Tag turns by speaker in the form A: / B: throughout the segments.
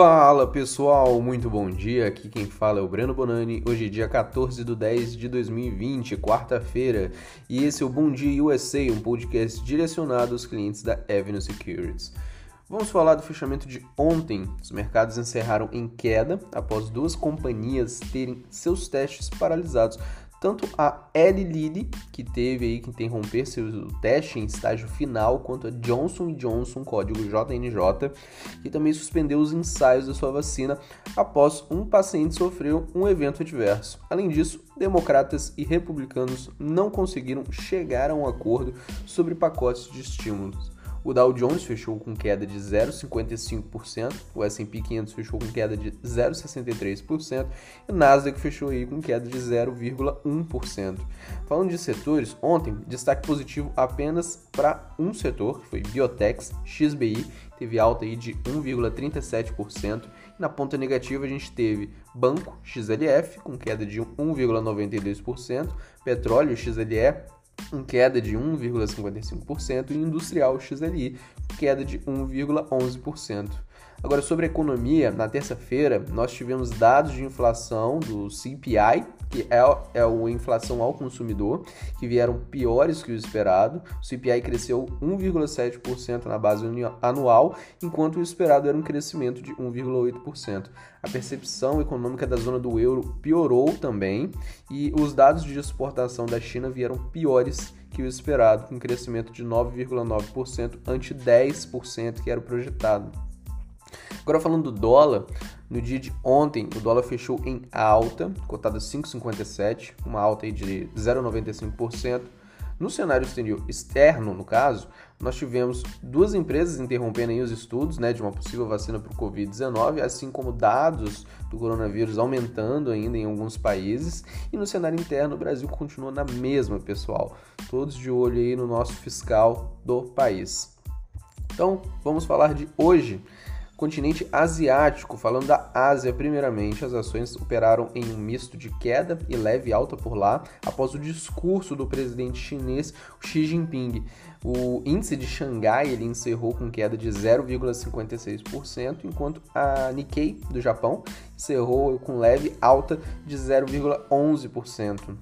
A: Fala pessoal, muito bom dia. Aqui quem fala é o Breno Bonani. Hoje é dia 14 de 10 de 2020, quarta-feira, e esse é o Bom Dia USA, um podcast direcionado aos clientes da Avenue Securities. Vamos falar do fechamento de ontem. Os mercados encerraram em queda após duas companhias terem seus testes paralisados tanto a Eli Lilly, que teve aí que interromper seu teste em estágio final, quanto a Johnson Johnson, código JNJ, que também suspendeu os ensaios da sua vacina após um paciente sofreu um evento adverso. Além disso, democratas e republicanos não conseguiram chegar a um acordo sobre pacotes de estímulos. O Dow Jones fechou com queda de 0,55%, o S&P 500 fechou com queda de 0,63% e o Nasdaq fechou aí com queda de 0,1%. Falando de setores, ontem destaque positivo apenas para um setor, que foi Biotex, XBI, teve alta aí de 1,37%. E na ponta negativa a gente teve Banco XLF com queda de 1,92%, Petróleo XLE em queda de 1,55% e industrial XLI, queda de 1,11%. Agora, sobre a economia, na terça-feira nós tivemos dados de inflação do CPI, que é, é a inflação ao consumidor, que vieram piores que o esperado. O CPI cresceu 1,7% na base anual, enquanto o esperado era um crescimento de 1,8%. A percepção econômica da zona do euro piorou também e os dados de exportação da China vieram piores que o esperado, com crescimento de 9,9% ante 10% que era projetado. Agora falando do dólar, no dia de ontem o dólar fechou em alta, cotada 5,57, uma alta de 0,95%. No cenário externo, no caso, nós tivemos duas empresas interrompendo os estudos né, de uma possível vacina para o Covid-19, assim como dados do coronavírus aumentando ainda em alguns países. E no cenário interno, o Brasil continua na mesma, pessoal. Todos de olho aí no nosso fiscal do país. Então, vamos falar de hoje Continente asiático, falando da Ásia primeiramente, as ações operaram em um misto de queda e leve alta por lá após o discurso do presidente chinês Xi Jinping. O índice de Xangai ele encerrou com queda de 0,56%, enquanto a Nikkei do Japão encerrou com leve alta de 0,11%.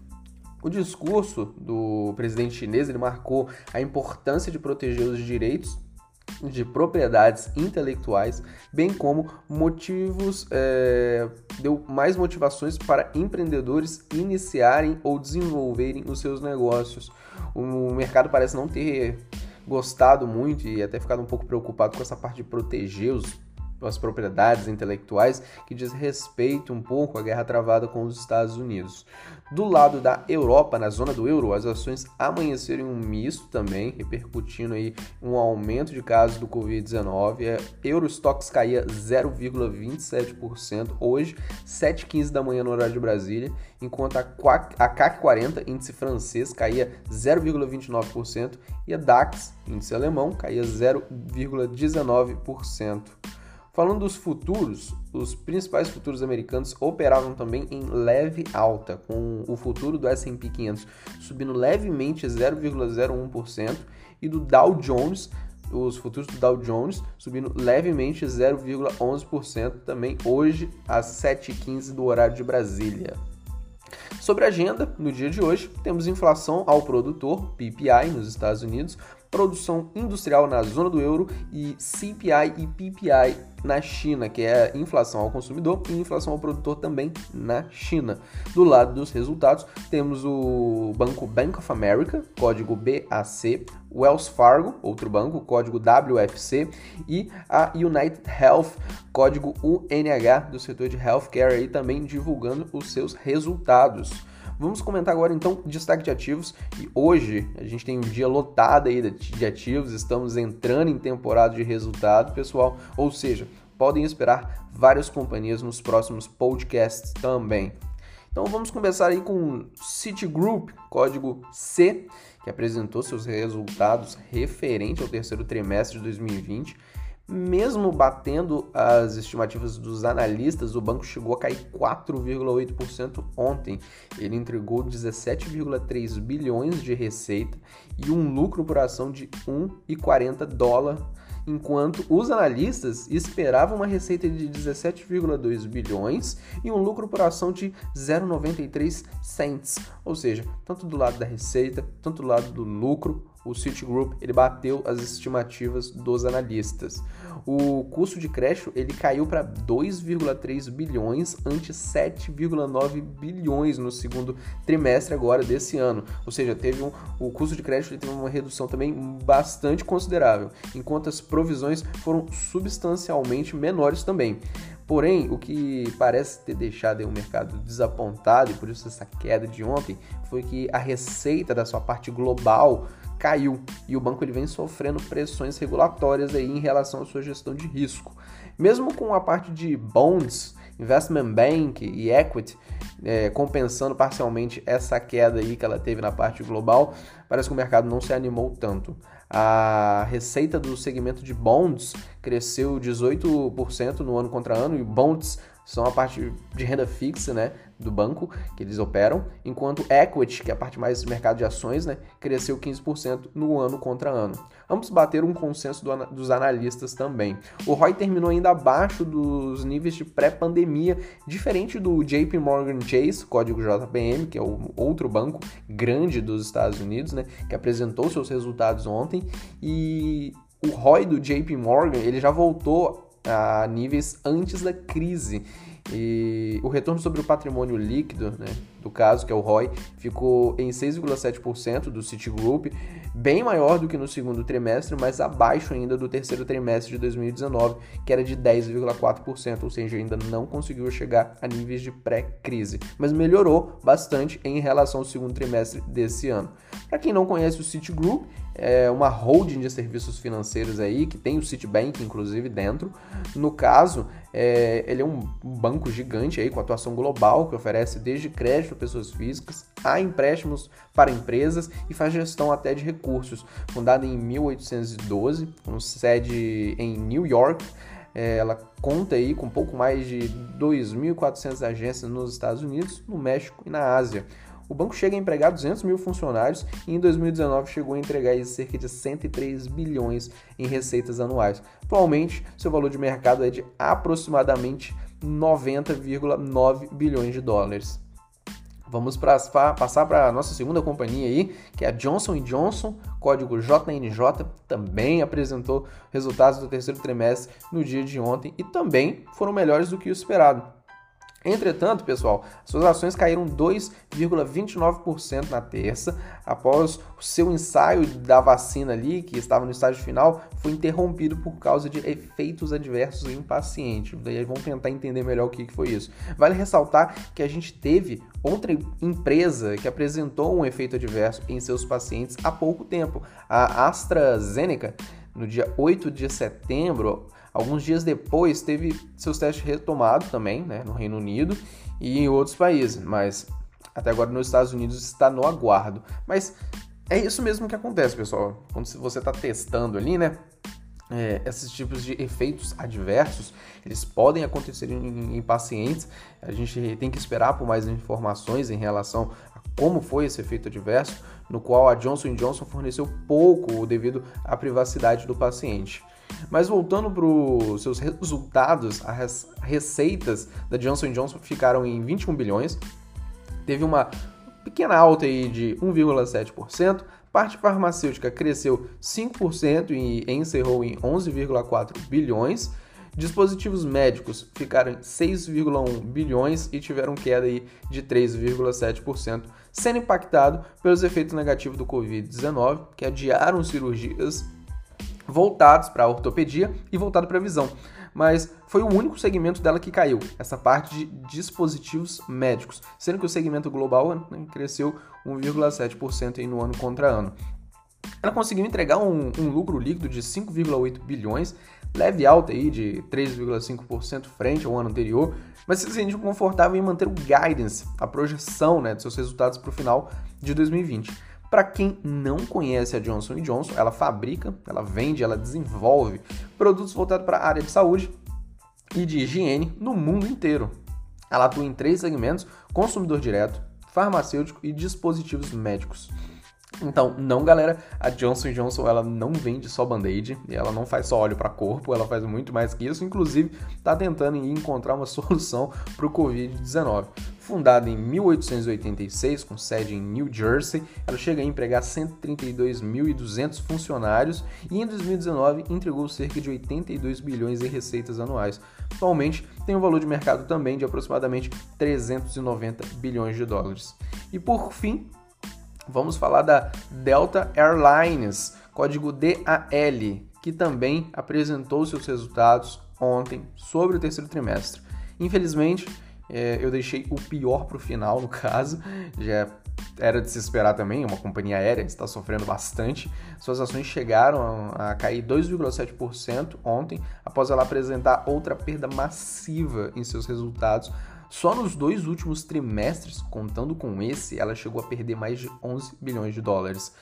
A: O discurso do presidente chinês ele marcou a importância de proteger os direitos de propriedades intelectuais, bem como motivos, é, deu mais motivações para empreendedores iniciarem ou desenvolverem os seus negócios. O mercado parece não ter gostado muito e até ficado um pouco preocupado com essa parte de proteger os as propriedades intelectuais que diz respeito um pouco à guerra travada com os Estados Unidos. Do lado da Europa, na zona do euro, as ações amanheceram um misto também, repercutindo aí um aumento de casos do Covid-19. A Eurostox caía 0,27% hoje, 7h15 da manhã no horário de Brasília, enquanto a CAC 40, índice francês, caía 0,29% e a DAX, índice alemão, caía 0,19%. Falando dos futuros, os principais futuros americanos operavam também em leve alta, com o futuro do S&P 500 subindo levemente 0,01% e do Dow Jones, os futuros do Dow Jones subindo levemente 0,11% também hoje às 7h15 do horário de Brasília. Sobre a agenda, no dia de hoje, temos inflação ao produtor, PPI, nos Estados Unidos, produção industrial na zona do euro e CPI e PPI na China, que é inflação ao consumidor e inflação ao produtor também na China. Do lado dos resultados, temos o banco Bank of America, código BAC, Wells Fargo, outro banco, código WFC, e a United Health, código UNH do setor de healthcare aí também divulgando os seus resultados. Vamos comentar agora então destaque de ativos. E hoje a gente tem um dia lotado aí de ativos, estamos entrando em temporada de resultado, pessoal, ou seja, podem esperar várias companhias nos próximos podcasts também. Então vamos começar aí com Citigroup, código C, que apresentou seus resultados referente ao terceiro trimestre de 2020 mesmo batendo as estimativas dos analistas, o banco chegou a cair 4,8% ontem. Ele entregou 17,3 bilhões de receita e um lucro por ação de 1,40 dólar enquanto os analistas esperavam uma receita de 17,2 bilhões e um lucro por ação de 0,93 cents. Ou seja, tanto do lado da receita, tanto do lado do lucro, o Citigroup ele bateu as estimativas dos analistas. O custo de crédito ele caiu para 2,3 bilhões ante 7,9 bilhões no segundo trimestre agora desse ano. Ou seja, teve um, o custo de crédito teve uma redução também bastante considerável, enquanto as provisões foram substancialmente menores também. Porém, o que parece ter deixado o mercado desapontado e por isso essa queda de ontem foi que a receita da sua parte global caiu e o banco ele vem sofrendo pressões regulatórias aí em relação à sua gestão de risco. Mesmo com a parte de bonds, investment bank e equity é, compensando parcialmente essa queda aí que ela teve na parte global, parece que o mercado não se animou tanto. A receita do segmento de bonds cresceu 18% no ano contra ano e bonds são a parte de renda fixa, né, do banco que eles operam, enquanto equity, que é a parte mais mercado de ações, né, cresceu 15% no ano contra ano. Ambos bateram um consenso do, dos analistas também. O ROI terminou ainda abaixo dos níveis de pré-pandemia, diferente do JP Morgan Chase, código JPM, que é o outro banco grande dos Estados Unidos, né, que apresentou seus resultados ontem e o ROI do JP Morgan ele já voltou a níveis antes da crise. E o retorno sobre o patrimônio líquido, né, do caso, que é o ROI, ficou em 6,7% do Citigroup, bem maior do que no segundo trimestre, mas abaixo ainda do terceiro trimestre de 2019, que era de 10,4%, ou seja, ainda não conseguiu chegar a níveis de pré-crise, mas melhorou bastante em relação ao segundo trimestre desse ano. Para quem não conhece o Citigroup, é uma holding de serviços financeiros aí, que tem o Citibank, inclusive, dentro. No caso, é, ele é um banco gigante aí, com atuação global, que oferece desde crédito a pessoas físicas a empréstimos para empresas e faz gestão até de recursos. Fundada em 1812, com sede em New York, é, ela conta aí com pouco mais de 2.400 agências nos Estados Unidos, no México e na Ásia. O banco chega a empregar 200 mil funcionários e em 2019 chegou a entregar cerca de 103 bilhões em receitas anuais. Atualmente, seu valor de mercado é de aproximadamente 90,9 bilhões de dólares. Vamos pra, passar para a nossa segunda companhia aí, que é a Johnson Johnson, código JNJ, também apresentou resultados do terceiro trimestre no dia de ontem e também foram melhores do que o esperado. Entretanto, pessoal, suas ações caíram 2,29% na terça, após o seu ensaio da vacina ali, que estava no estágio final, foi interrompido por causa de efeitos adversos em paciente. Daí vamos tentar entender melhor o que foi isso. Vale ressaltar que a gente teve outra empresa que apresentou um efeito adverso em seus pacientes há pouco tempo, a AstraZeneca. No dia 8 de setembro, Alguns dias depois, teve seus testes retomados também, né, no Reino Unido e em outros países, mas até agora nos Estados Unidos está no aguardo. Mas é isso mesmo que acontece, pessoal. Quando você está testando ali, né? É, esses tipos de efeitos adversos eles podem acontecer em, em, pacientes. A gente tem que esperar por mais informações em relação a como foi esse efeito adverso, no qual a Johnson Johnson forneceu pouco devido à privacidade do paciente. Mas voltando para os seus resultados, as receitas da Johnson Johnson ficaram em 21 bilhões, teve uma pequena alta aí de 1,7%, parte farmacêutica cresceu 5% e encerrou em 11,4 bilhões, dispositivos médicos ficaram em 6,1 bilhões e tiveram queda aí de 3,7%, sendo impactado pelos efeitos negativos do Covid-19, que adiaram cirurgias voltados para a ortopedia e voltado para a visão. Mas foi o único segmento dela que caiu, essa parte de dispositivos médicos, sendo que o segmento global né, cresceu 1,7% no ano contra ano. Ela conseguiu entregar um, um lucro líquido de 5,8 bilhões, leve alta aí de 3,5% frente ao ano anterior, mas se sente confortável em manter o guidance, a projeção né, de seus resultados para o final de 2020. Para quem não conhece a Johnson Johnson, ela fabrica, ela vende, ela desenvolve produtos voltados para a área de saúde e de higiene no mundo inteiro. Ela atua em três segmentos: consumidor direto, farmacêutico e dispositivos médicos. Então, não, galera, a Johnson Johnson ela não vende só band-aid, ela não faz só óleo para corpo, ela faz muito mais que isso, inclusive está tentando encontrar uma solução para o Covid-19. Fundada em 1886, com sede em New Jersey, ela chega a empregar 132.200 funcionários e em 2019 entregou cerca de 82 bilhões em receitas anuais. Atualmente tem um valor de mercado também de aproximadamente 390 bilhões de dólares. E por fim, vamos falar da Delta Airlines, código DAL, que também apresentou seus resultados ontem sobre o terceiro trimestre. Infelizmente, é, eu deixei o pior para o final, no caso. Já era de se esperar também, uma companhia aérea está sofrendo bastante. Suas ações chegaram a cair 2,7% ontem, após ela apresentar outra perda massiva em seus resultados. Só nos dois últimos trimestres, contando com esse, ela chegou a perder mais de 11 bilhões de dólares.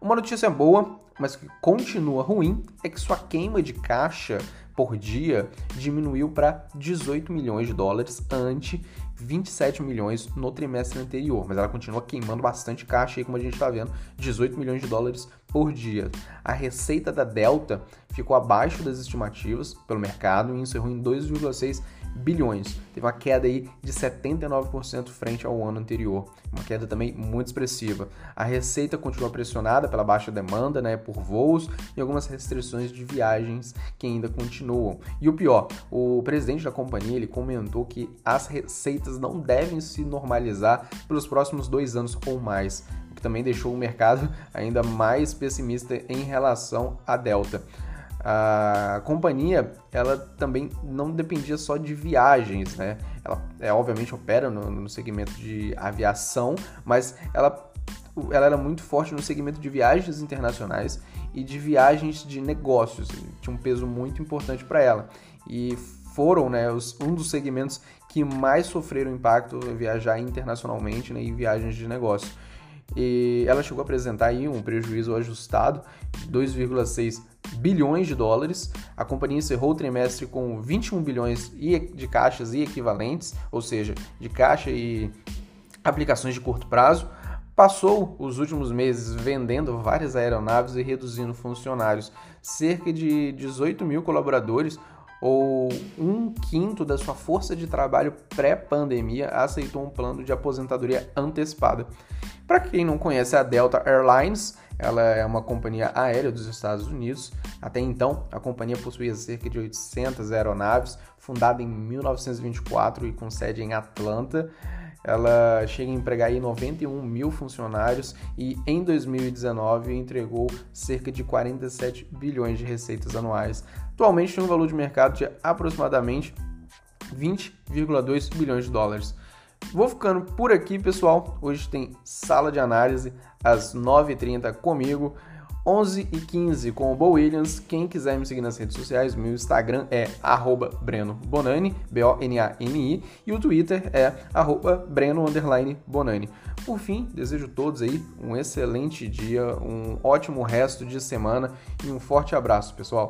A: Uma notícia boa, mas que continua ruim, é que sua queima de caixa por dia diminuiu para 18 milhões de dólares ante 27 milhões no trimestre anterior, mas ela continua queimando bastante caixa como a gente está vendo, 18 milhões de dólares por dia. A receita da Delta ficou abaixo das estimativas pelo mercado e encerrou em 2,6 bilhões. Teve uma queda aí de 79% frente ao ano anterior, uma queda também muito expressiva. A receita continua pressionada pela baixa demanda, né, por voos e algumas restrições de viagens que ainda continuam. E o pior, o presidente da companhia ele comentou que as receitas não devem se normalizar pelos próximos dois anos ou mais, o que também deixou o mercado ainda mais pessimista em relação à Delta a companhia ela também não dependia só de viagens, né? Ela é, obviamente opera no, no segmento de aviação, mas ela, ela era muito forte no segmento de viagens internacionais e de viagens de negócios. Tinha um peso muito importante para ela. E foram né, os, um dos segmentos que mais sofreram impacto viajar internacionalmente né, e viagens de negócio. E ela chegou a apresentar aí um prejuízo ajustado de 2,6 bilhões de dólares. A companhia encerrou o trimestre com 21 bilhões de caixas e equivalentes, ou seja, de caixa e aplicações de curto prazo. Passou os últimos meses vendendo várias aeronaves e reduzindo funcionários. Cerca de 18 mil colaboradores, ou um quinto da sua força de trabalho pré-pandemia, aceitou um plano de aposentadoria antecipada. Para quem não conhece a Delta Airlines, ela é uma companhia aérea dos Estados Unidos. Até então, a companhia possuía cerca de 800 aeronaves, fundada em 1924 e com sede em Atlanta. Ela chega a empregar aí 91 mil funcionários e em 2019 entregou cerca de 47 bilhões de receitas anuais. Atualmente tem um valor de mercado de aproximadamente 20,2 bilhões de dólares. Vou ficando por aqui, pessoal. Hoje tem sala de análise às 9h30 comigo. 11 e 15 com o Bo Williams. Quem quiser me seguir nas redes sociais, meu Instagram é Breno Bonani, e o Twitter é Breno Bonani. Por fim, desejo a todos aí um excelente dia, um ótimo resto de semana e um forte abraço, pessoal.